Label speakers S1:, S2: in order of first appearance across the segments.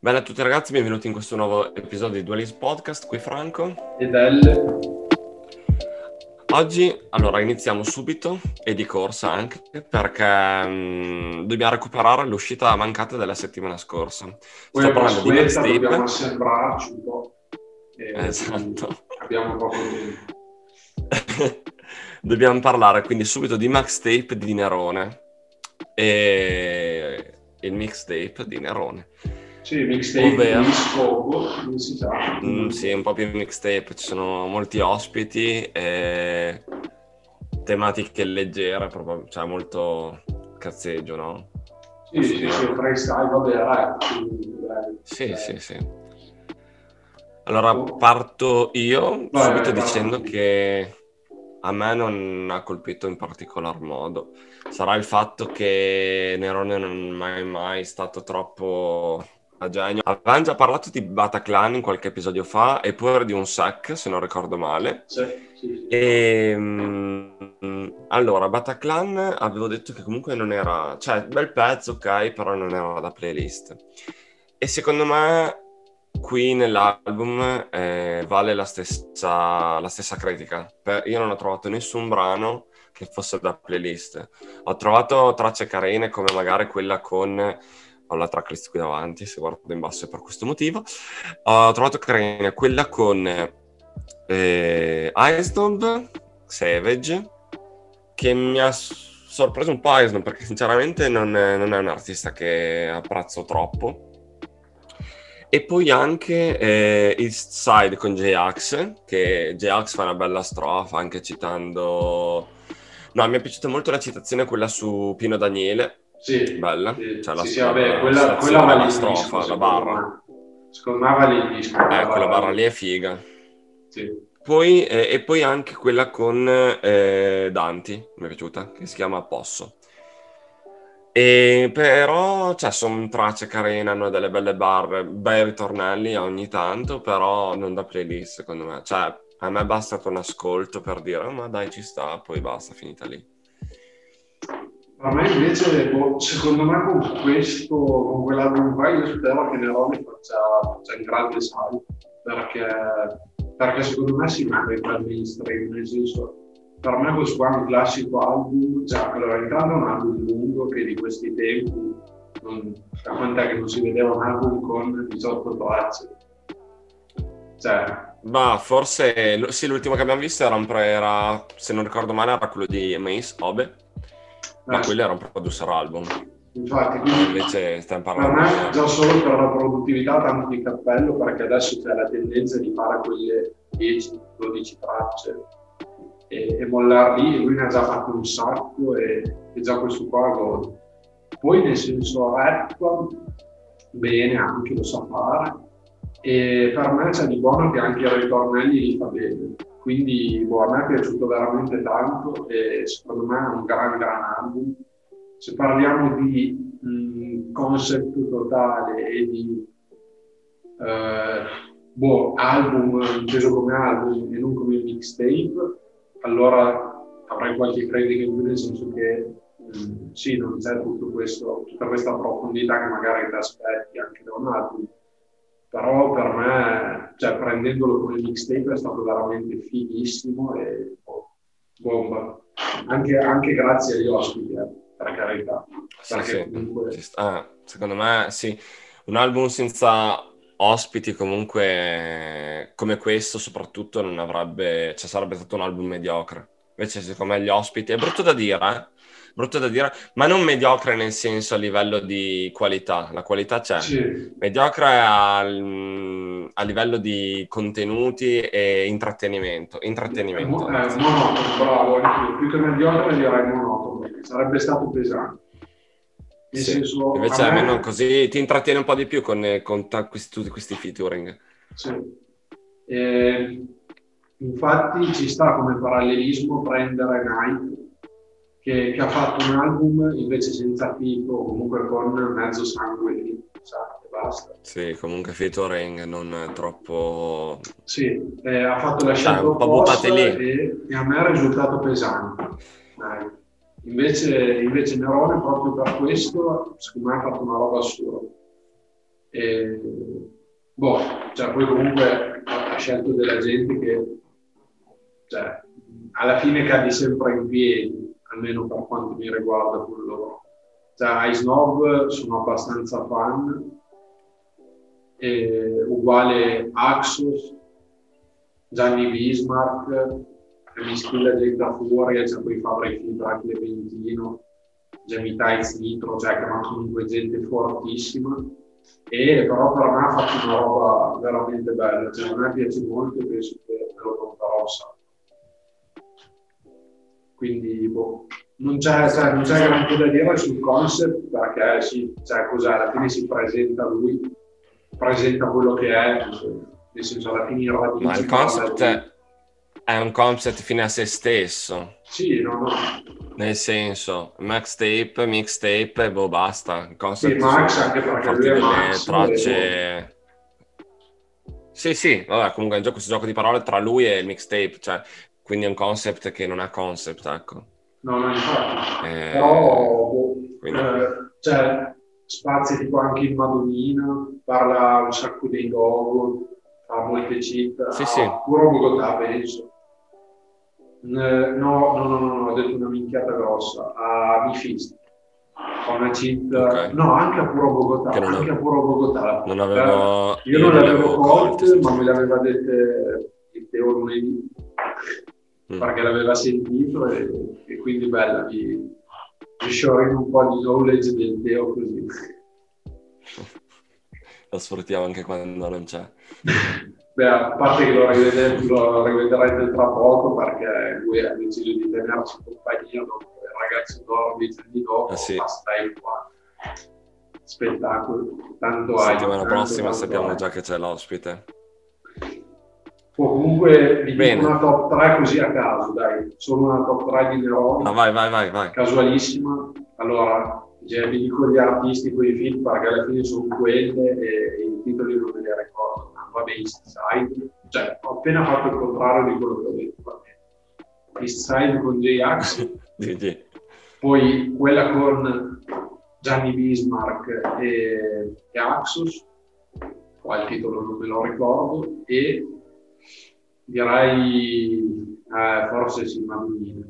S1: Bene a tutti ragazzi, benvenuti in questo nuovo episodio di Dualis Podcast, qui Franco.
S2: Ed Elle.
S1: Oggi, allora, iniziamo subito e di corsa anche, perché mh, dobbiamo recuperare l'uscita mancata della settimana scorsa.
S2: Poi
S1: Sto parlando di
S2: Mixtape.
S1: Mixtape.
S2: Dobbiamo assembrarci un po'. E
S1: Esatto.
S2: Abbiamo poco tempo.
S1: Dobbiamo parlare quindi subito di Maxtape di Nerone e il mixtape di Nerone.
S2: Sì, mixtape
S1: Ovvero?
S2: di sfogo, non si sa.
S1: Mm, sì, un po' più mixtape, ci sono molti ospiti e tematiche leggere, proprio, cioè molto cazzeggio, no?
S2: Sì, sì, sì, freestyle, vabbè, rap.
S1: Sì, sì, sì. Allora parto io
S2: Vai,
S1: subito
S2: vai,
S1: dicendo
S2: vai.
S1: che a me non ha colpito in particolar modo. Sarà il fatto che Nerone non è mai mai stato troppo genio. Avevamo già parlato di Bataclan in qualche episodio fa e pure di un sack, se non ricordo male.
S2: Sì.
S1: E mm, allora, Bataclan avevo detto che comunque non era, cioè, bel pezzo, ok, però non era da playlist. E secondo me qui nell'album eh, vale la stessa, la stessa critica. Per- io non ho trovato nessun brano che fosse da playlist. Ho trovato tracce carine come magari quella con ho la tracklist qui davanti, se guardo in basso è per questo motivo. Ho trovato carina quella con eh, Icedob, Savage, che mi ha sorpreso un po' Icedob perché sinceramente non è, non è un artista che apprezzo troppo. E poi anche eh, East Side con J-Ax, che J-Ax fa una bella strofa, anche citando... No, mi è piaciuta molto la citazione quella su Pino Daniele,
S2: Sì,
S1: bella.
S2: sì,
S1: Cioè, la-
S2: sì, sì, vabbè,
S1: la
S2: quella, quella vale
S1: la strofa, la barra.
S2: Secondo me vale il disco.
S1: Eh, quella barra lì è figa.
S2: Sì.
S1: Poi, eh, e poi anche quella con eh, Danti, mi è piaciuta, che si chiama Posso. E però, cioè, sono tracce carine, hanno delle belle barre, bei ritornelli ogni tanto, però non da playlist, secondo me. Cioè, a me basta un ascolto per dire, "Oh, ma dai, ci sta, poi basta, finita lì.
S2: A me invece, boh, secondo me con questo, con quell'album qua, io spero che Nerone faccia, faccia un grande salto, perché, perché secondo me si merita il mainstream, nel senso, per me questo qua è un classico album, cioè, allora intanto è un album lungo che di questi tempi, non, da quant'è che non si vedeva un album con 18 tracce. Cioè,
S1: Ma forse, sì, l'ultimo che abbiamo visto era, un pre- era, se non ricordo male, era quello di Mace, Obe, ma
S2: eh,
S1: quello era un producer album.
S2: infatti, quindi
S1: Invece stiamo
S2: Per
S1: parlando
S2: me,
S1: di...
S2: già solo per la produttività, tanto di cappello, perché adesso c'è la tendenza di fare quelle 10-12 tracce e, e mollar lì, e lui ne ha già fatto un sacco e, e già questo qua gol. Poi nel senso rap, bene, anche lo sa fare, e per me c'è di buono che anche i ritornelli li fa bene. Quindi boh, a me è piaciuto veramente tanto e secondo me è un gran gran album. Se parliamo di mh, concept totale e di eh, boh, album inteso come album e non come mixtape, allora avrei qualche critica in più nel senso che mh, sì, non c'è tutto questo, tutta questa profondità che magari ti aspetti anche da un album, però per me, cioè prendendolo come mixtape è stato veramente fighissimo e boh, bomba. Anche, anche grazie agli ospiti, eh, per carità.
S1: Sì, sì,
S2: comunque-.
S1: Ah, secondo me sì, un album senza ospiti comunque come questo soprattutto non avrebbe, cioè sarebbe stato un album mediocre. Invece secondo me gli ospiti, è brutto da dire, eh? Brutto da dire, ma non mediocre nel senso a livello di qualità, la qualità c'è.
S2: Sì,
S1: Mediocre al- a livello di contenuti e intrattenimento. Intrattenimento.
S2: Eh,
S1: anzi.
S2: monotono, bravo, più che mediocre direi monotono, sarebbe stato pesante. Nel
S1: Sì,
S2: senso,
S1: Invece
S2: me-
S1: almeno così ti intrattiene un po' di più con, con ta- questi, tutti questi featuring.
S2: Sì. Eh, infatti ci sta come parallelismo prendere Nike che, che ha fatto un album invece senza Tito, comunque con mezzo sangue lì, sa, e basta.
S1: Sì, comunque featuring non troppo...
S2: Sì, eh, ha fatto la scelta
S1: un po'
S2: e, e a me è risultato pesante. Dai. Invece, invece Nerone proprio per questo, secondo me ha fatto una roba assurda. E, boh, cioè poi comunque ha scelto della gente che cioè, alla fine cadi sempre in piedi, almeno per quanto mi riguarda con loro. Cioè, ai snob sono abbastanza fan, e, uguale Axos, Gianni Bismarck, mi squilla gente fuori, c'è poi Fabra Fibra Clementino, Tights Nitro, cioè che ma comunque gente fortissima. E però per me ha fatto una roba veramente bella, cioè a me piace molto e penso che me lo comprerò quindi boh, non, c'è, cioè, non c'è granché da dire sul concept perché sì, cioè, cos'è, alla fine si presenta lui, presenta quello che è, nel senso alla fine il
S1: Ma il concept è, è un concept fine a se stesso.
S2: Sì, no, no.
S1: Nel senso, max tape, mixtape e boh, basta. Il concept
S2: sì, Max anche perché lui è Max,
S1: tracce... E... Sì, sì, vabbè, comunque è un gioco, questo gioco di parole tra lui e il mixtape, cioè, quindi è un concept che non ha concept, ecco.
S2: No, no, infatti. Eh... Però, quindi... eh, cioè, spazia tipo anche in Madonnina, parla un sacco dei Gogo, fa molte cheat,
S1: sì, sì.
S2: puro Bogotà, penso. No, no, no, no, ho detto una minchiata grossa. A Mifist. Una cheat. Okay. No, anche a Puro Bogotà. Anche
S1: non,
S2: a Puro Bogotà.
S1: Non avevo...
S2: Eh, io, io non le avevo colte, ma me le aveva dette il Teo lunedì. Mm. Perché l'aveva sentito e, e quindi bella, mi, mi sciorino un po' di knowledge del Teo così.
S1: Lo sfruttiamo anche quando non c'è.
S2: Beh, a parte che lo, rivedrete, lo rivedrete tra poco perché lui ha deciso di tenerci compagnia dopo il ragazzo d'oro dieci anni dopo,
S1: ah, sì.
S2: ma stai qua. Spettacolo, tanto
S1: hai. Settimana prossima sappiamo già che c'è l'ospite.
S2: Comunque vi dico una top 3 così a caso, dai, sono una top 3 di Nerone.
S1: No, vai, vai, vai, vai.
S2: Casualissima. Allora, cioè, vi dico gli artisti con i film perché alla fine sono quelle e i titoli non me li ricordo vabbè, East Side, cioè ho appena fatto il contrario di quello che ho detto, vabbè. East Side con J-Ax, poi quella con Gianni Bismarck e, e Axus, qua il titolo non me lo ricordo, e direi eh, forse sì, Madunina.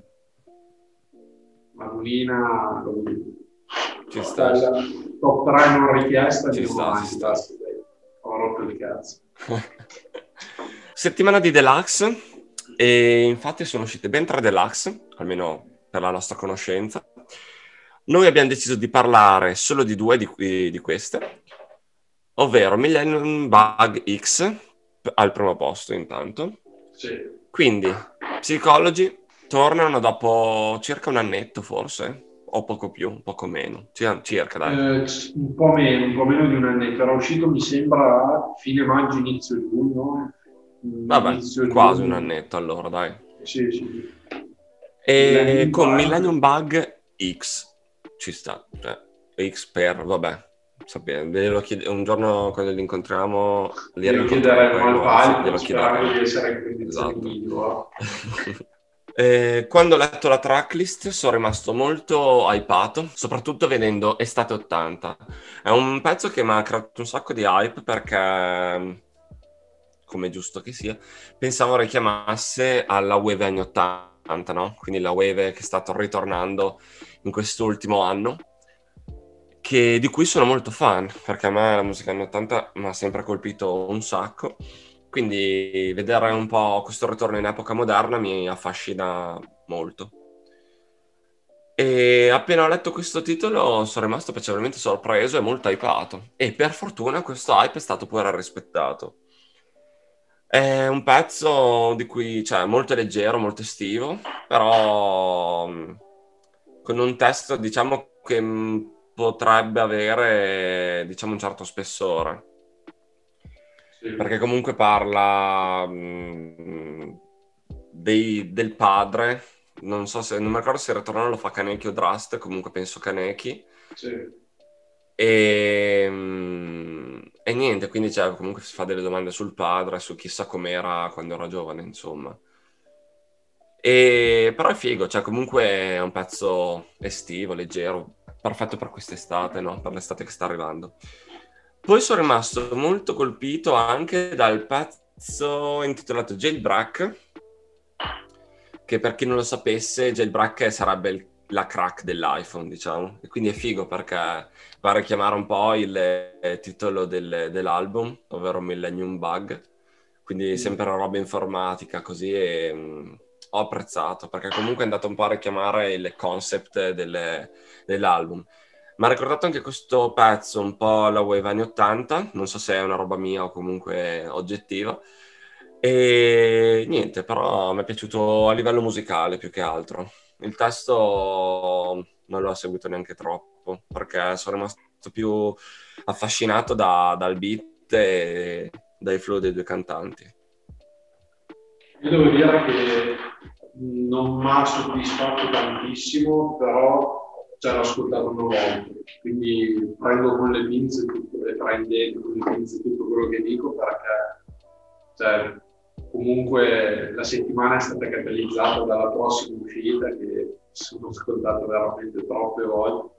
S2: Madunina,
S1: ci sta.
S2: Top 3 non richiesta,
S1: ci sta, ci sta.
S2: Ho rotto di cazzo.
S1: Settimana di deluxe e infatti sono uscite ben tre deluxe, almeno per la nostra conoscenza. Noi abbiamo deciso di parlare solo di due di, di queste, ovvero Millennium Bug X al primo posto intanto.
S2: Sì.
S1: Quindi, Psychology tornano dopo circa un annetto forse, o poco più, poco meno, circa dai.
S2: Eh, un po' meno, un po' meno di un annetto, era uscito mi sembra fine maggio, inizio giugno.
S1: Vabbè, inizio quasi giugno. un annetto allora dai.
S2: Sì, sì.
S1: E Millennium con Bug. Millennium Bug X ci sta, cioè, X per, vabbè, sapete, chied- un giorno quando li incontriamo
S2: li richiederemo al palco, sperando di essere in esatto.
S1: Eh, quando ho letto la tracklist sono rimasto molto hypato, soprattutto vedendo Estate 80. È un pezzo che mi ha creato un sacco di hype perché, come giusto che sia, pensavo richiamasse alla wave anni 80, no? Quindi la wave che è stata ritornando in quest'ultimo anno, che, di cui sono molto fan, perché a me la musica anni 80 mi ha sempre colpito un sacco quindi vedere un po' questo ritorno in epoca moderna mi affascina molto. E appena ho letto questo titolo sono rimasto piacevolmente sorpreso e molto hypato. E per fortuna questo hype è stato pure rispettato. È un pezzo di cui, cioè, molto leggero, molto estivo, però mm, con un testo, diciamo, che mm, potrebbe avere, diciamo, un certo spessore perché comunque parla mh, mm, dei, del padre, non so se, non mi ricordo se il ritorno lo fa Kaneki o Drast, comunque penso Kaneki.
S2: Sì.
S1: E, mh, mm, e, niente, quindi cioè, comunque si fa delle domande sul padre, su chissà com'era quando era giovane, insomma. E, però è figo, cioè comunque è un pezzo estivo, leggero, perfetto per quest'estate, no? Per l'estate che sta arrivando. poi sono rimasto molto colpito anche dal pezzo intitolato Jailbreak, che per chi non lo sapesse, Jailbreak sarebbe il, la crack dell'iPhone, diciamo. E quindi è figo perché va a richiamare un po' il, il titolo del, dell'album, ovvero Millennium Bug. Quindi mm. sempre roba informatica così e mm, ho apprezzato perché comunque è andato un po' a richiamare il concept delle, dell'album. Mi ha ricordato anche questo pezzo un po' la wave anni 80, non so se è una roba mia o comunque oggettiva. E niente, però mi è piaciuto a livello musicale più che altro. Il testo non l'ho seguito neanche troppo perché sono rimasto più affascinato da, dal beat e dai flow dei due cantanti.
S2: Io devo dire che non mi ha soddisfatto tantissimo, però già l'ho ascoltato una volta, quindi prendo con le pinze tutto, e prendete con le pinze tutto quello che dico perché cioè, comunque la settimana è stata catalizzata dalla prossima uscita che sono ascoltato veramente troppe volte.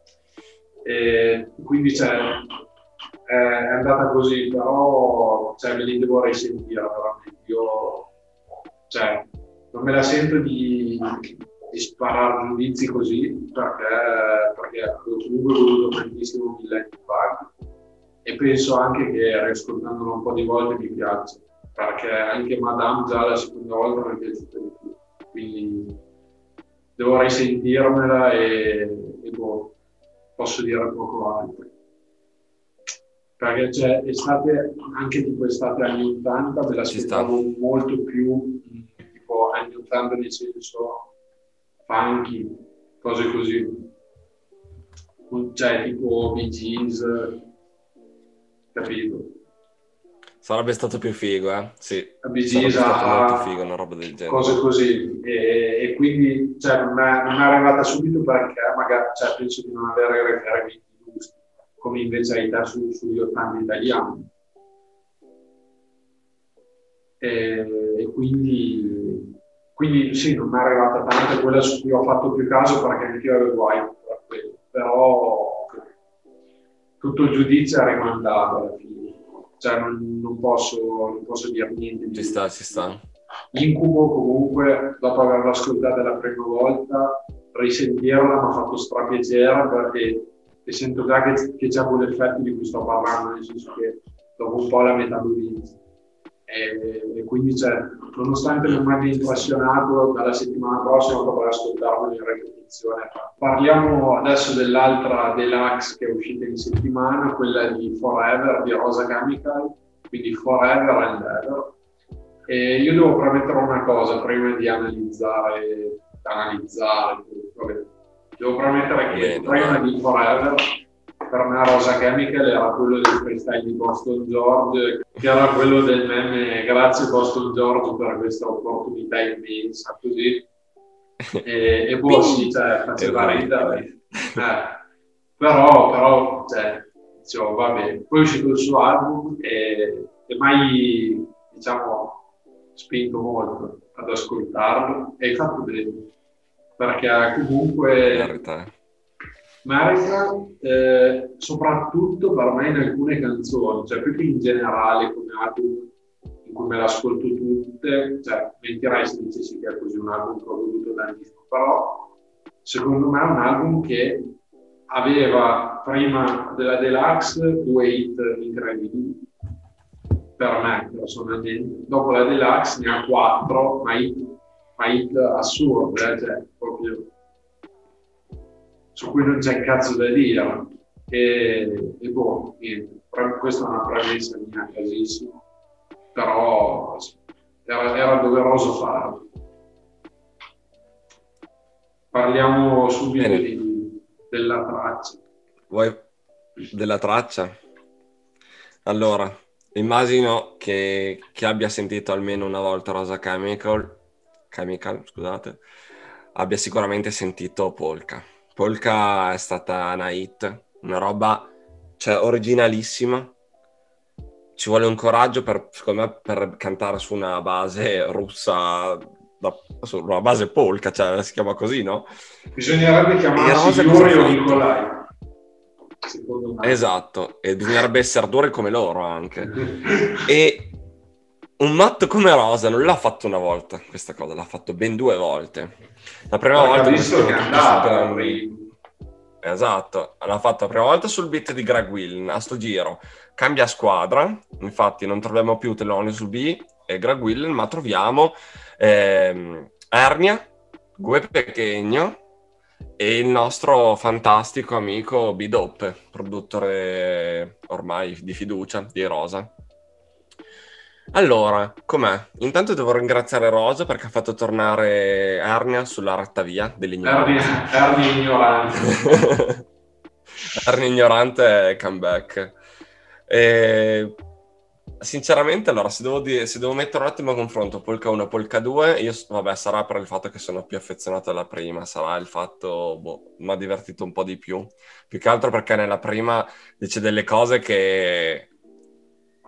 S2: E quindi cioè, è andata così, però cioè, me li devo risentire veramente. Io cioè, non me la sento di di sparare giudizi così perché, perché comunque ho voluto tantissimo Millennium Bug e penso anche che riascoltandolo un po' di volte mi piace perché anche Madame già la seconda volta mi è piaciuta di più. Quindi devo risentirmela e, e boh, posso dire poco altro. Perché cioè, estate, anche tipo estate anni 80 me l'aspettavo molto più 80 nel senso funky, cose così. Cioè tipo Bee Gees, capito?
S1: Sarebbe stato più figo, eh? Sì.
S2: Gees ha
S1: molto figo, una roba del genere.
S2: Cose così. E, e quindi cioè, non, è, non, è, arrivata subito perché magari cioè, penso di non avere riferimenti giusti, come invece te su, sugli 80 italiani. E, e quindi quindi sì, non mi è arrivata tanto, quella su cui ho fatto più caso perché anche io avevo per quello, però tutto il giudizio è rimandato alla fine, cioè non, non, posso, non posso, dire niente.
S1: Ci sta, ci sta.
S2: L'incubo comunque, dopo averla ascoltata la prima volta, risentirla mi ha fatto strapiacere perché sento già che, che c'è quell'effetto di cui sto parlando, nel senso che dopo un po' la metabolizzo e, e quindi cioè, nonostante non mi abbia impressionato dalla settimana prossima potrei ascoltarlo in ripetizione parliamo adesso dell'altra deluxe che è uscita in settimana quella di Forever di Rosa Chemical. Quindi Forever and Ever e io devo premettere una cosa prima di analizzare analizzare devo premettere che prima di Forever Rosa Chemical era quello del freestyle di Boston George, che era quello del meme grazie Boston George per questa opportunità immensa, così. E, e boh, sì, cioè, faceva ridere. Eh, però, però, cioè, diciamo, va bene. Poi è uscito il suo album e, e mai, diciamo, spinto molto ad ascoltarlo e hai fatto bene perché comunque Marca, eh, soprattutto per me in alcune canzoni, cioè più che in generale come album in cui me l'ascolto tutte, cioè mentirai se dicessi che è così un album che ho voluto tantissimo, però secondo me è un album che aveva prima della Deluxe due hit incredibili per me personalmente, dopo la Deluxe ne ha quattro, ma hit, ma hit assurde, eh, cioè proprio su cui non c'è cazzo da dire. E, e boh, niente. questa è una premessa mia casissima, però era, era doveroso farlo. Parliamo subito di, della traccia.
S1: Vuoi della traccia? Allora, immagino che chi abbia sentito almeno una volta Rosa Chemical, Chemical scusate, abbia sicuramente sentito Polka. Polka è stata una hit, una roba cioè, originalissima. Ci vuole un coraggio per, secondo me, per cantare su una base russa, su una base polka, cioè si chiama così, no?
S2: Bisognerebbe chiamarsi Yuri o Nicolai.
S1: Esatto, e bisognerebbe essere duri come loro anche. e un matto come Rosa non l'ha fatto una volta questa cosa, l'ha fatto ben due volte. La prima
S2: ha
S1: volta
S2: visto che
S1: super- Esatto, l'ha fatto la prima volta sul beat di Greg Willen, a sto giro cambia squadra, infatti non troviamo più Teloni sul B e Greg Willen, ma troviamo ehm, Ernia, Gue Pechegno e il nostro fantastico amico Bidoppe, produttore ormai di fiducia di Rosa. Allora, com'è? Intanto devo ringraziare Rosa perché ha fatto tornare Ernia sulla retta via dell'ignoranza.
S2: Ernie, Ernie ignorante.
S1: Ernie ignorante comeback. E, sinceramente, allora, se devo, dire- se devo mettere un attimo a confronto Polka 1 e Polka 2, io, vabbè, sarà per il fatto che sono più affezionato alla prima, sarà il fatto, boh, mi ha divertito un po' di più. Più che altro perché nella prima dice delle cose che...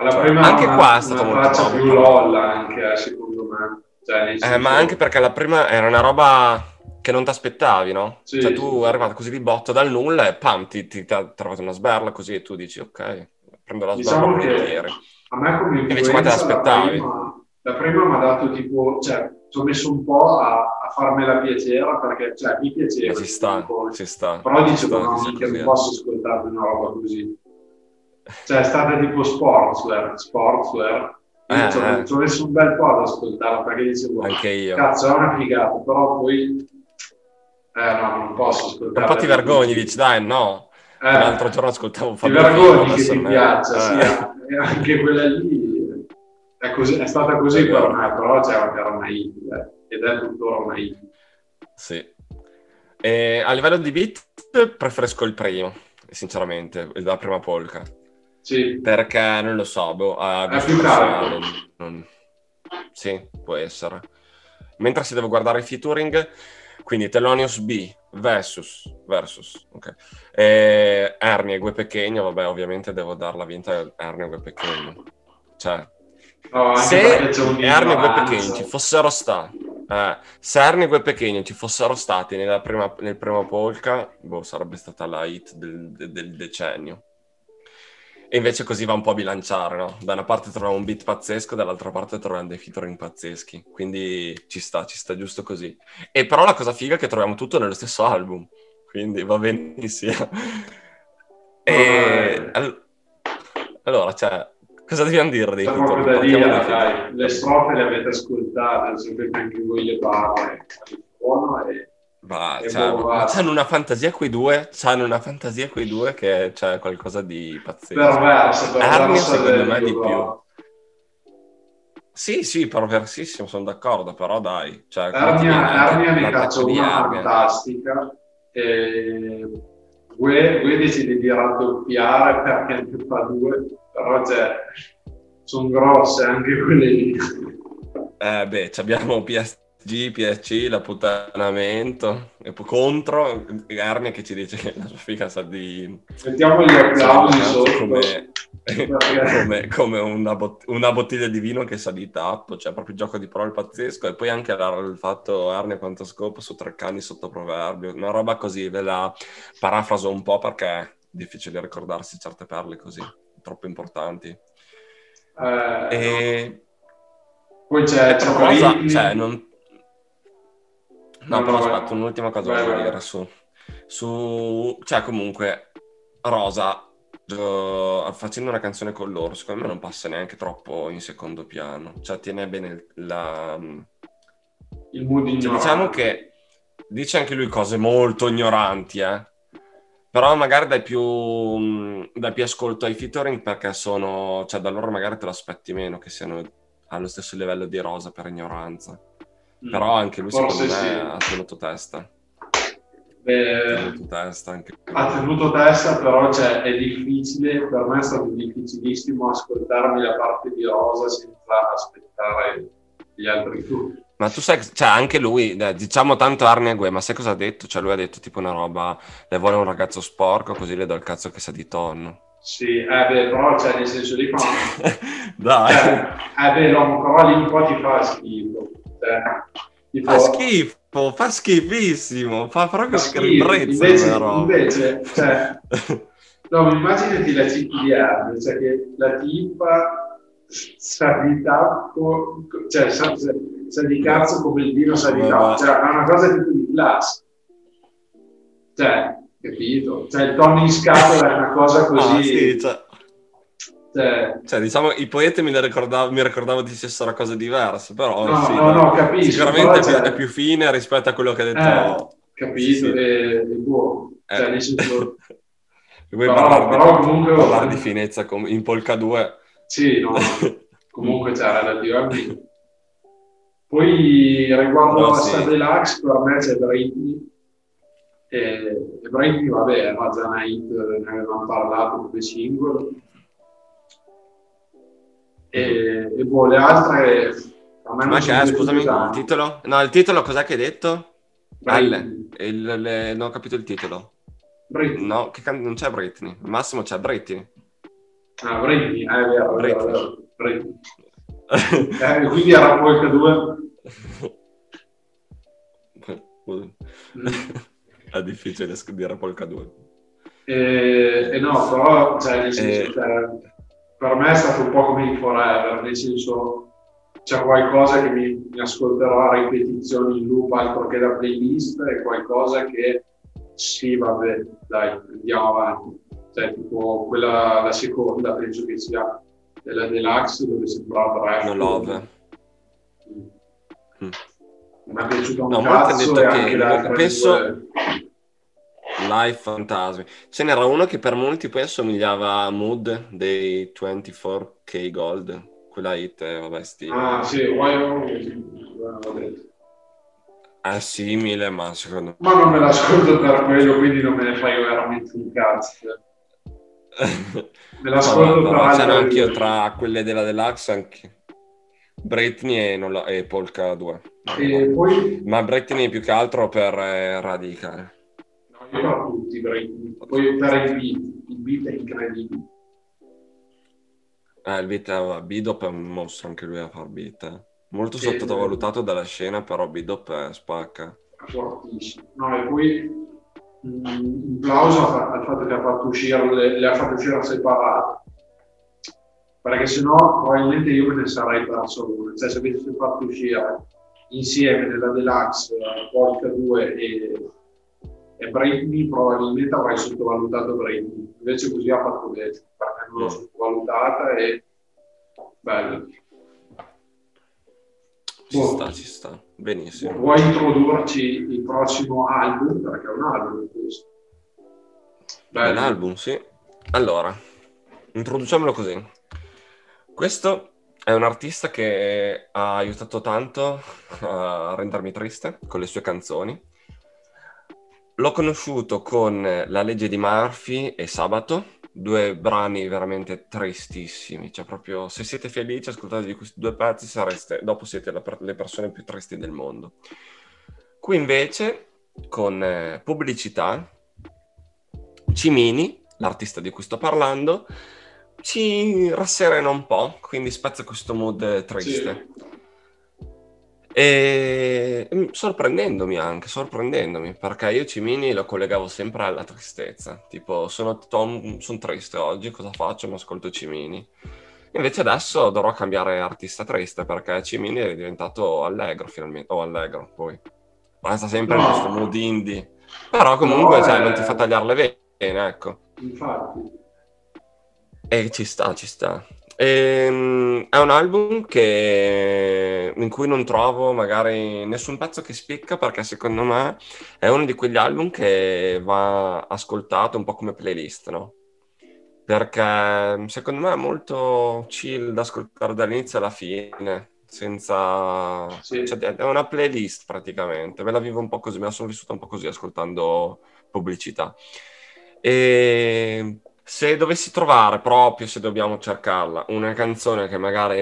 S2: Alla prima
S1: anche
S2: una,
S1: qua è stato
S2: una
S1: molto
S2: più
S1: però.
S2: LOL anche, eh, secondo me. Cioè,
S1: Eh, ma anche perché la prima era una roba che non ti aspettavi, no?
S2: Sì,
S1: cioè tu è arrivato così di botto dal nulla e pam, ti, ti, ti ha trovato una sberla così e tu dici ok, prendo la sberla
S2: Diciamo che
S1: volentieri.
S2: a me come
S1: Invece qua te
S2: la
S1: l'aspettavi.
S2: prima, la prima mi ha dato tipo, cioè, ci ho messo un po' a, a farmela piacere perché, cioè, mi piaceva.
S1: Ci sta,
S2: tipo,
S1: ci sta.
S2: Però dicevo, no,
S1: che
S2: non posso ascoltare una roba così. Cioè, è stata tipo sportswear, sportswear. Io
S1: Eh,
S2: ci, ho,
S1: eh.
S2: messo un bel po' ad ascoltarla perché dicevo,
S1: Anche io.
S2: cazzo, è una figata, però poi... Eh no, non posso ascoltare.
S1: Un po' ti vergogni, dici dai no.
S2: Eh,
S1: L'altro giorno ascoltavo
S2: ti
S1: Fabio
S2: vergogni
S1: Fino,
S2: che ti piaccia, sì,
S1: eh.
S2: anche quella lì è, così- è stata così per me, però c'era era una hit, eh, ed è tuttora una hit.
S1: Sì. E a livello di beat preferisco il primo, sinceramente, la prima polka.
S2: Sì,
S1: Perché non lo so, boh, ha personale,
S2: carico.
S1: non- Sì, può essere. Mentre se devo guardare i featuring, quindi Telonius B versus, versus ok. E Ernie e Gue Pechegno, vabbè, ovviamente devo darla vinta a Ernie e Gue Pechegno. Cioè,
S2: no,
S1: se Ernie e Gue. Pechegno ci fossero stati, eh, se Ernie e Gue Pechegno ci fossero stati nella prima- nel primo polka, boh, sarebbe stata la hit del- del decennio. E invece così va un po' a bilanciare, no? Da una parte troviamo un beat pazzesco, dall'altra parte troviamo dei featuring pazzeschi. Quindi ci sta, ci sta giusto così. E però la cosa figa è che troviamo tutto nello stesso album. Quindi va benissimo. E all- allora, cioè, cosa dobbiamo dire
S2: C'è
S1: featuring?
S2: proprio da dire,
S1: dai
S2: le strofe le avete ascoltate, sapete anche voi le parole, il suono e
S1: Ma, c'hanno una fantasia quei due, c'hanno una fantasia quei due che c'è qualcosa di pazzesco.
S2: perversa,
S1: Ernie
S2: perversa
S1: secondo me di più. Sì, sì, perversissimo, sono d'accordo, però dai. Cioè,
S2: Ernia ne
S1: l'attacco
S2: caccia una fantastica e Gue, Gue decide di raddoppiare perché ne fa due, però cioè, sono grosse anche quelle lì.
S1: Eh beh, abbiamo PSG, PSC, l'appuntamento, e poi contro Ernia che ci dice che la sua figa sa di...
S2: Mettiamo gli applausi sotto.
S1: come, come, come una, bot- una bottiglia di vino che sa di tappo, cioè proprio gioco di parole pazzesco. E poi anche la- il fatto Arne quanto scopo su tre cani sotto proverbio, una roba così, ve la parafraso un po' perché è difficile ricordarsi certe perle così, troppo importanti.
S2: Eh,
S1: E
S2: Poi c'è, c'è
S1: cosa, cioè, non... No,
S2: No,
S1: però
S2: no,
S1: aspetta, un'ultima cosa
S2: Vai,
S1: voglio dire su... su... Cioè, comunque, Rosa, eh, facendo una canzone con loro, secondo me non passa neanche troppo in secondo piano. Cioè, tiene bene la...
S2: il mood
S1: Cioè,
S2: ignorante.
S1: diciamo che dice anche lui cose molto ignoranti, eh. Però magari dai più, mh, dai più ascolto ai featuring perché sono... Cioè, da loro magari te lo aspetti meno che siano allo stesso livello di Rosa per ignoranza.
S2: Mm.
S1: Però anche lui
S2: Forse
S1: secondo me
S2: sì.
S1: ha tenuto testa. Ha
S2: Beh,
S1: tenuto testa anche.
S2: ha tenuto testa, però cioè, è difficile, per me è stato difficilissimo ascoltarmi la parte di Rosa senza aspettare gli altri due.
S1: Ma tu sai, cioè anche lui, eh, diciamo tanto Arne Gue, ma sai cosa ha detto? Cioè lui ha detto tipo una roba, le vuole un ragazzo sporco, così le do il cazzo che sa di tonno.
S2: Sì, eh beh, però cioè, nel senso di quando...
S1: Dai,
S2: Cioè, eh beh, no, però lì un po' ti fa schifo. Cioè, tipo,
S1: fa schifo, fa schifissimo, fa proprio ribrezza
S2: Invece, invece cioè, No, immaginati la Arne, cioè che la tipa sa di tappo, cioè sa, sa, di cazzo come il vino sa di tappo, cioè è una cosa tipo di classe. Cioè, capito? Cioè il Tony in scatola è una cosa così... Ah, sì, cioè...
S1: Cioè, cioè, diciamo, i poeti mi ricordavo, mi ricordavo dicessero cose diverse, però
S2: no,
S1: sì,
S2: no, no, capisco,
S1: sicuramente è più, è più, fine rispetto a quello che ha detto.
S2: Eh, capito, sì, sì. è, buono. Eh. Cioè, nel senso...
S1: Vuoi però, parlare, però di, comunque... parlare di finezza in polka 2?
S2: Sì, no, comunque c'è relativamente. Poi riguardo no, la sì. Deluxe, per me c'è Britney. E, e Britney, vabbè, era già una hit, ne avevamo parlato come singolo e, e boh, le altre...
S1: Ma che è, scusami, il titolo? No, il titolo cos'è che hai detto? L. Il, le, non ho capito il titolo.
S2: Britney.
S1: No, che can- non c'è Britney. Al massimo c'è Britney.
S2: Ah, Britney, eh, è vero, Britney. È vero, Britney. eh, quindi era Polka 2.
S1: è difficile dire Polka 2.
S2: E, eh, no, però, cioè, nel senso, e... per me è stato un po' come il Forever, nel senso c'è qualcosa che mi, mi ascolterò a ripetizioni in loop altro che da playlist e qualcosa che sì, vabbè, dai, andiamo avanti. Cioè, tipo quella, la seconda, penso che sia della Deluxe, dove sembrava Breath.
S1: No Love.
S2: Mm. Mm. Mi è piaciuto un no, cazzo detto che
S1: penso... Due Live Fantasmi. Ce n'era uno che per molti poi assomigliava a Mood dei 24K Gold. Quella hit, eh, vabbè, stile.
S2: Ah, sì, Why
S1: È simile, ma secondo me...
S2: Ma non me l'ascolto per quello, quindi non me ne fai veramente un cazzo. me l'ascolto no, no,
S1: no, c'erano anch'io tra quelle della Deluxe, anche Britney e, la... e Polka 2.
S2: E poi...
S1: Ma Britney più che altro per eh, Radicale
S2: io a tutti, poi fare il beat, il beat è incredibile.
S1: Eh, il beat è Bidop è un mostro anche lui a far beat. Eh. Molto sì, sottovalutato dalla scena, però Bidop è spacca.
S2: Fortissimo. No, e poi mm, un plauso al fatto che ha fatto uscire, le, le ha fatte uscire separate. Perché sennò probabilmente io me ne sarei perso una. Cioè, se avessi fatto uscire insieme nella Deluxe, Polka 2 e e Britney probabilmente avrei sottovalutato Britney, invece così ha fatto bene, perché non l'ho sottovalutata e bello.
S1: Ci boh. sta, ci sta, benissimo.
S2: Vuoi introdurci il prossimo album? Perché è un album questo.
S1: Bello. È un album, sì. Allora, introduciamolo così. Questo è un artista che ha aiutato tanto a rendermi triste con le sue canzoni L'ho conosciuto con La legge di Murphy e Sabato, due brani veramente tristissimi. Cioè, proprio se siete felici, ascoltate questi due pezzi, sareste, dopo siete la, le persone più tristi del mondo. Qui invece, con eh, pubblicità, Cimini, l'artista di cui sto parlando, ci rasserena un po', quindi spezza questo mood triste. Sì. E mm, sorprendendomi anche, sorprendendomi, perché io Cimini lo collegavo sempre alla tristezza, tipo sono, tom, sono triste oggi, cosa faccio? Mi ascolto Cimini. Invece adesso dovrò cambiare artista triste perché Cimini è diventato allegro finalmente, o allegro poi. Resta sempre no. in questo mood indie, però comunque no, cioè, è... non ti fa tagliare le vene, ecco.
S2: Infatti.
S1: E ci sta, ci sta. Ehm, è un album che, in cui non trovo magari nessun pezzo che spicca perché secondo me è uno di quegli album che va ascoltato un po' come playlist, no? Perché secondo me è molto chill da ascoltare dall'inizio alla fine, senza... Sì. Cioè, è una playlist praticamente, me la vivo un po' così, me la sono vissuta un po' così ascoltando pubblicità. E se dovessi trovare proprio, se dobbiamo cercarla, una canzone che magari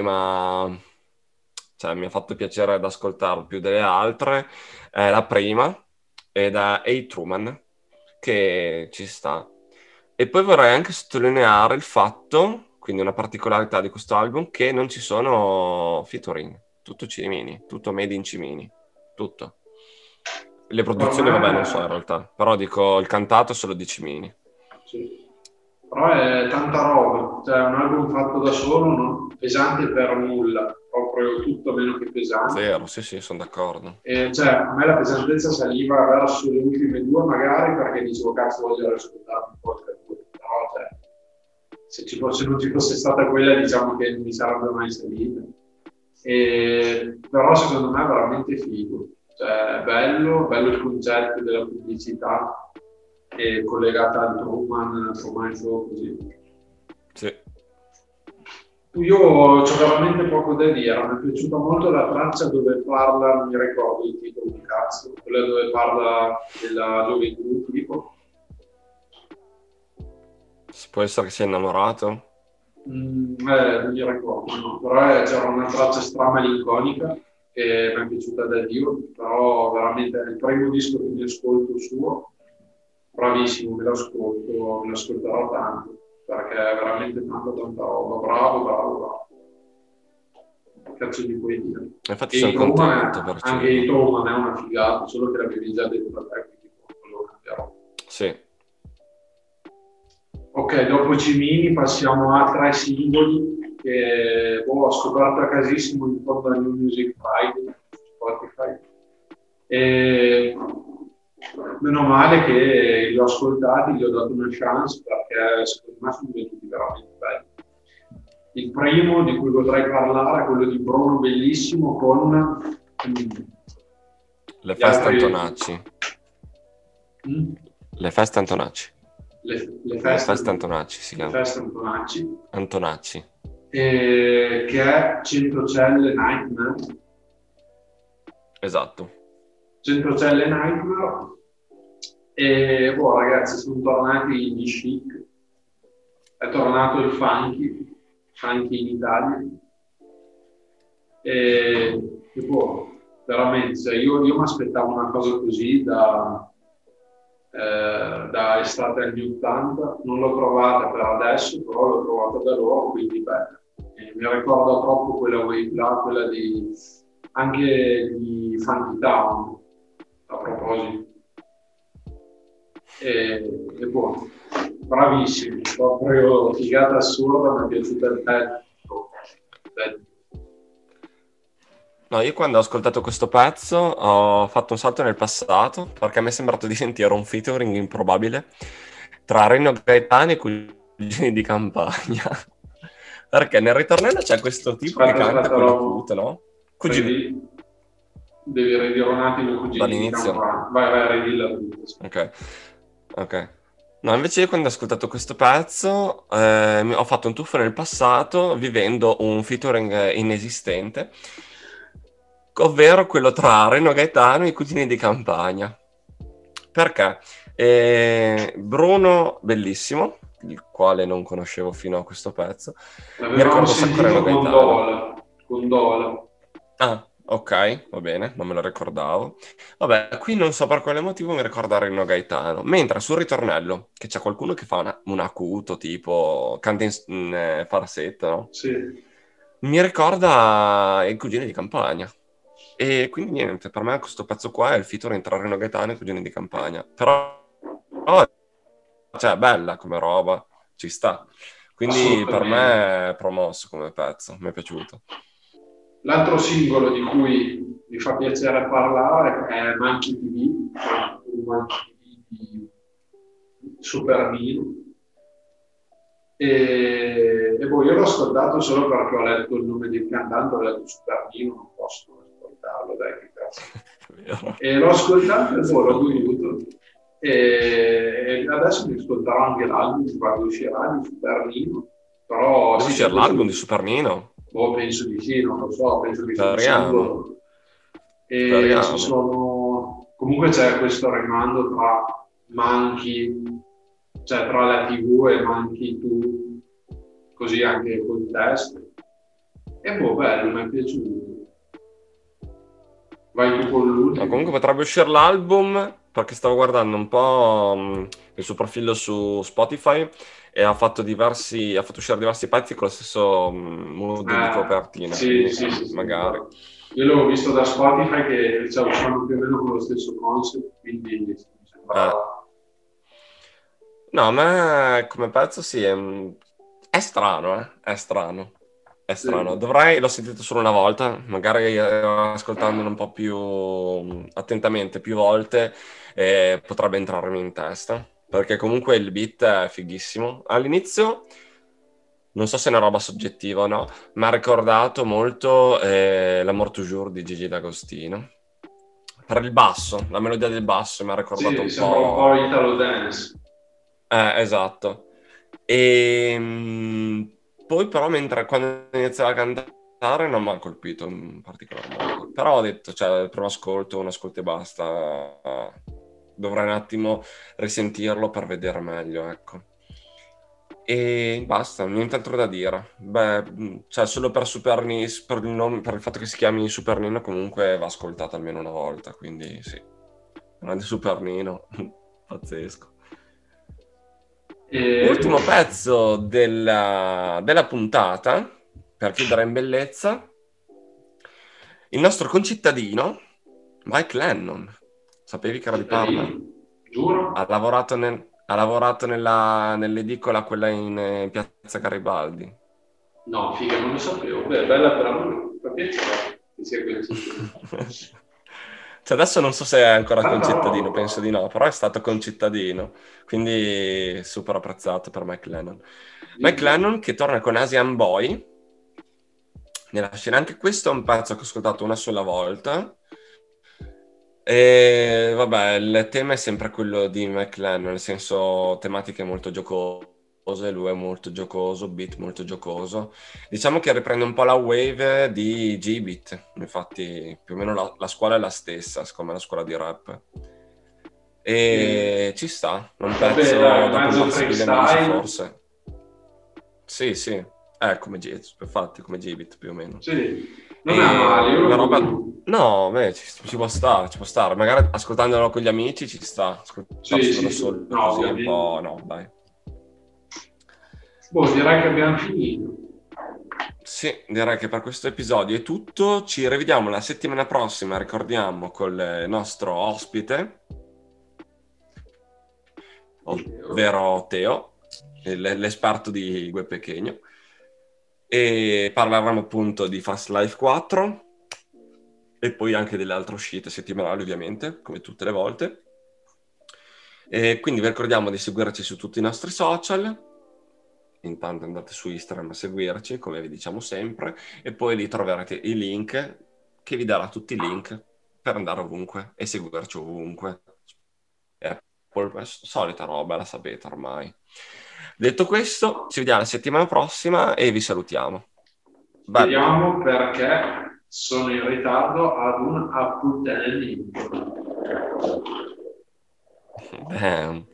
S1: cioè, mi ha fatto piacere ad ascoltare più delle altre, è la prima, è A. Truman, che ci sta. E poi vorrei anche sottolineare il fatto, quindi una particolarità di questo album, che non ci sono featuring, tutto Cimini, tutto made in Cimini, tutto. Le produzioni, vabbè, non so in realtà, però dico il cantato è solo di Cimini.
S2: Sì. Però è tanta roba, cioè un album fatto da solo, non pesante per nulla, proprio tutto meno che pesante.
S1: Vero, sì, sì, sono d'accordo.
S2: E, cioè, a me la pesantezza saliva verso le ultime due magari perché dicevo cazzo voglio ascoltare un po' tra due, però cioè, se, ci fosse, non ci fosse stata quella diciamo che non mi sarebbe mai salita. E, però secondo me è veramente figo, cioè bello, bello il concetto della pubblicità e collegata al Truman, Show così.
S1: Sì.
S2: Io ho veramente poco da dire, mi è piaciuta molto la traccia dove parla, mi ricordo il titolo di cazzo, quella dove parla della gioventù tipo.
S1: Può essere che sia innamorato?
S2: Mm, eh, non mi ricordo, no. però c'era una traccia stramalinconica che mi è piaciuta da Dio, però veramente è il primo disco che mi ascolto suo, bravissimo, me lo ascolto, me lo ascolterò tanto, perché è veramente tanta tanta roba, bravo, bravo, bravo. Cazzo di dire.
S1: Infatti e sono contento per
S2: Anche il Truman è una figata, solo che l'avevi già detto da te, quindi lo cambierò.
S1: Sì.
S2: Ok, dopo Cimini passiamo a tre singoli che boh, ho scoperto a casissimo in fondo al New Music Friday Spotify. E meno male che li ho ascoltati, gli ho dato una chance perché secondo me sono venuti veramente belli. Il primo di cui potrei parlare è quello di Bruno Bellissimo con
S1: le feste altri... Antonacci.
S2: Mm?
S1: Le feste Antonacci.
S2: Le, le,
S1: feste, le feste Antonacci si chiama.
S2: Le feste Antonacci.
S1: Antonacci.
S2: Eh, che è Centrocelle Nightmare.
S1: Esatto.
S2: Centrocelle Nightmare. E boh, ragazzi, sono tornati gli chic. È tornato il funky, funky in Italia. E, e boh, veramente, cioè io, io mi aspettavo una cosa così da, eh, da estate anni 80, non l'ho trovata per adesso, però l'ho trovata da loro, quindi bella. E mi ricorda troppo quella wave là, quella di anche di Funky Town, a proposito. E, e buono, bravissimi, proprio figata assurda, mi è piaciuta il pezzo.
S1: No, io quando ho ascoltato questo pezzo ho fatto un salto nel passato perché mi è sembrato di sentire un featuring improbabile tra Reno Gaetano e Cugini di Campagna. perché nel ritornello c'è questo tipo aspetta, che canta aspetta, cute, no?
S2: Cugini. Devi ridire un attimo Cugini
S1: Dall'inizio.
S2: di Campagna. Vai, vai, ridilla.
S1: Ok. Ok. No, invece io quando ho ascoltato questo pezzo eh, ho fatto un tuffo nel passato vivendo un featuring inesistente ovvero quello tra Reno Gaetano e i cugini di campagna. Perché? Eh, Bruno, bellissimo, il quale non conoscevo fino a questo pezzo.
S2: L'avevamo Mi ricordo sacco Reno Gaetano. Con Dola.
S1: Ah, ok, va bene, non me lo ricordavo. Vabbè, qui non so per quale motivo mi ricorda Reno Gaetano. Mentre sul ritornello, che c'è qualcuno che fa una, un acuto, tipo canta in, in eh, farsetto, no?
S2: Sì.
S1: Mi ricorda i cugini di campagna. E quindi niente, per me questo pezzo qua è il featuring tra Reno Gaetano e Cugini di Campagna. Però, oh, cioè, bella come roba, ci sta. Quindi per me è promosso come pezzo, mi è piaciuto.
S2: L'altro singolo di cui mi fa piacere parlare è Monkey TV, TV di Super Nino. E, e poi io l'ho ascoltato solo perché ho letto il nome del cantante, ho letto Super Nino, non posso ascoltarlo, dai, che cazzo. e l'ho ascoltato e poi l'ho goduto. E, adesso mi ascolterò anche l'album quando uscirà di Super Nino. Però
S1: Deve uscire l'album di Super Nino?
S2: Boh, penso di sì, non lo so, penso che
S1: sia Speriamo.
S2: E Speriamo. ci sono... Comunque c'è questo rimando tra Manchi, cioè tra la TV e Manchi tu, così anche col testo. E boh, bello, mi è piaciuto. Vai tu con l'ultimo.
S1: No, comunque potrebbe uscire l'album perché stavo guardando un po' um, il suo profilo su Spotify e ha fatto, diversi, ha fatto uscire diversi pezzi con lo stesso um, modo eh, di copertina.
S2: Sì, sì, sì,
S1: magari.
S2: Io l'avevo visto da Spotify che diciamo, usano più o meno con lo stesso concept, quindi mi sembra...
S1: Eh. No, ma come pezzo sì, è, è strano, eh? È strano. È strano. Dovrei, l'ho sentito solo una volta, magari eh, ascoltandolo un po' più attentamente, più volte, eh, potrebbe entrarmi in testa. Perché comunque il beat è fighissimo. All'inizio, non so se è una roba soggettiva o no, mi ha ricordato molto eh, L'Amor Toujours di Gigi D'Agostino. Per il basso, la melodia del basso mi ha ricordato
S2: sì,
S1: un po'...
S2: un po' Italo Dance.
S1: Eh, esatto. E mh, poi però mentre quando iniziava a cantare non mi ha colpito in particolar modo. Però ho detto, cioè, il primo ascolto, un ascolto e basta. Dovrei un attimo risentirlo per vedere meglio, ecco. E basta, nient'altro da dire. Beh, cioè, solo per Super NIS, per il, nome, per il fatto che si chiami Super Nino, comunque va ascoltato almeno una volta, quindi sì. Grande Super Nino, pazzesco. E... Ultimo pezzo della, della puntata, per chiudere in bellezza, il nostro concittadino, Mike Lennon. Sapevi che era di Parma?
S2: Giuro.
S1: Ha lavorato nel, ha lavorato nella, nell'edicola, quella in, in Piazza Garibaldi.
S2: No, figa, non lo sapevo. Beh, bella però, non fa piacere che sia
S1: cioè adesso non so se è ancora ah, concittadino, no. penso di no, però è stato concittadino, quindi super apprezzato per Mike Lennon. Mike Lennon che torna con Asian Boy, nella scena, anche questo è un pezzo che ho ascoltato una sola volta, e vabbè, il tema è sempre quello di McLaren, nel senso tematiche molto giocose, lui è molto giocoso, beat molto giocoso. Diciamo che riprende un po' la wave di G-Beat, infatti più o meno la, la scuola è la stessa, siccome è la scuola di rap. E mm. ci sta, un pezzo Vabbè, da comprensibile forse. Sì, sì, è come G, infatti come G-Beat più o meno.
S2: Sì. Non è male, una roba...
S1: No, beh, ci, ci, può stare, ci può stare. Magari ascoltandolo con gli amici ci sta. Ascoltarlo sì, sì, solo no, così un po'... No, dai.
S2: Boh, direi che abbiamo finito.
S1: Sì, direi che per questo episodio è tutto. Ci rivediamo la settimana prossima, ricordiamo, con il nostro ospite, ovvero Teo, l'esperto di Gue Pechegno e parleremo appunto di Fast Life 4 e poi anche delle altre uscite settimanali ovviamente, come tutte le volte. E quindi vi ricordiamo di seguirci su tutti i nostri social, intanto andate su Instagram a seguirci, come vi diciamo sempre, e poi lì troverete i link che vi darà tutti i link per andare ovunque e seguirci ovunque. È solita roba, la sapete ormai. Detto questo, ci vediamo la settimana prossima e vi salutiamo.
S2: Vediamo perché sono in ritardo ad un appuntamento.
S1: Bam.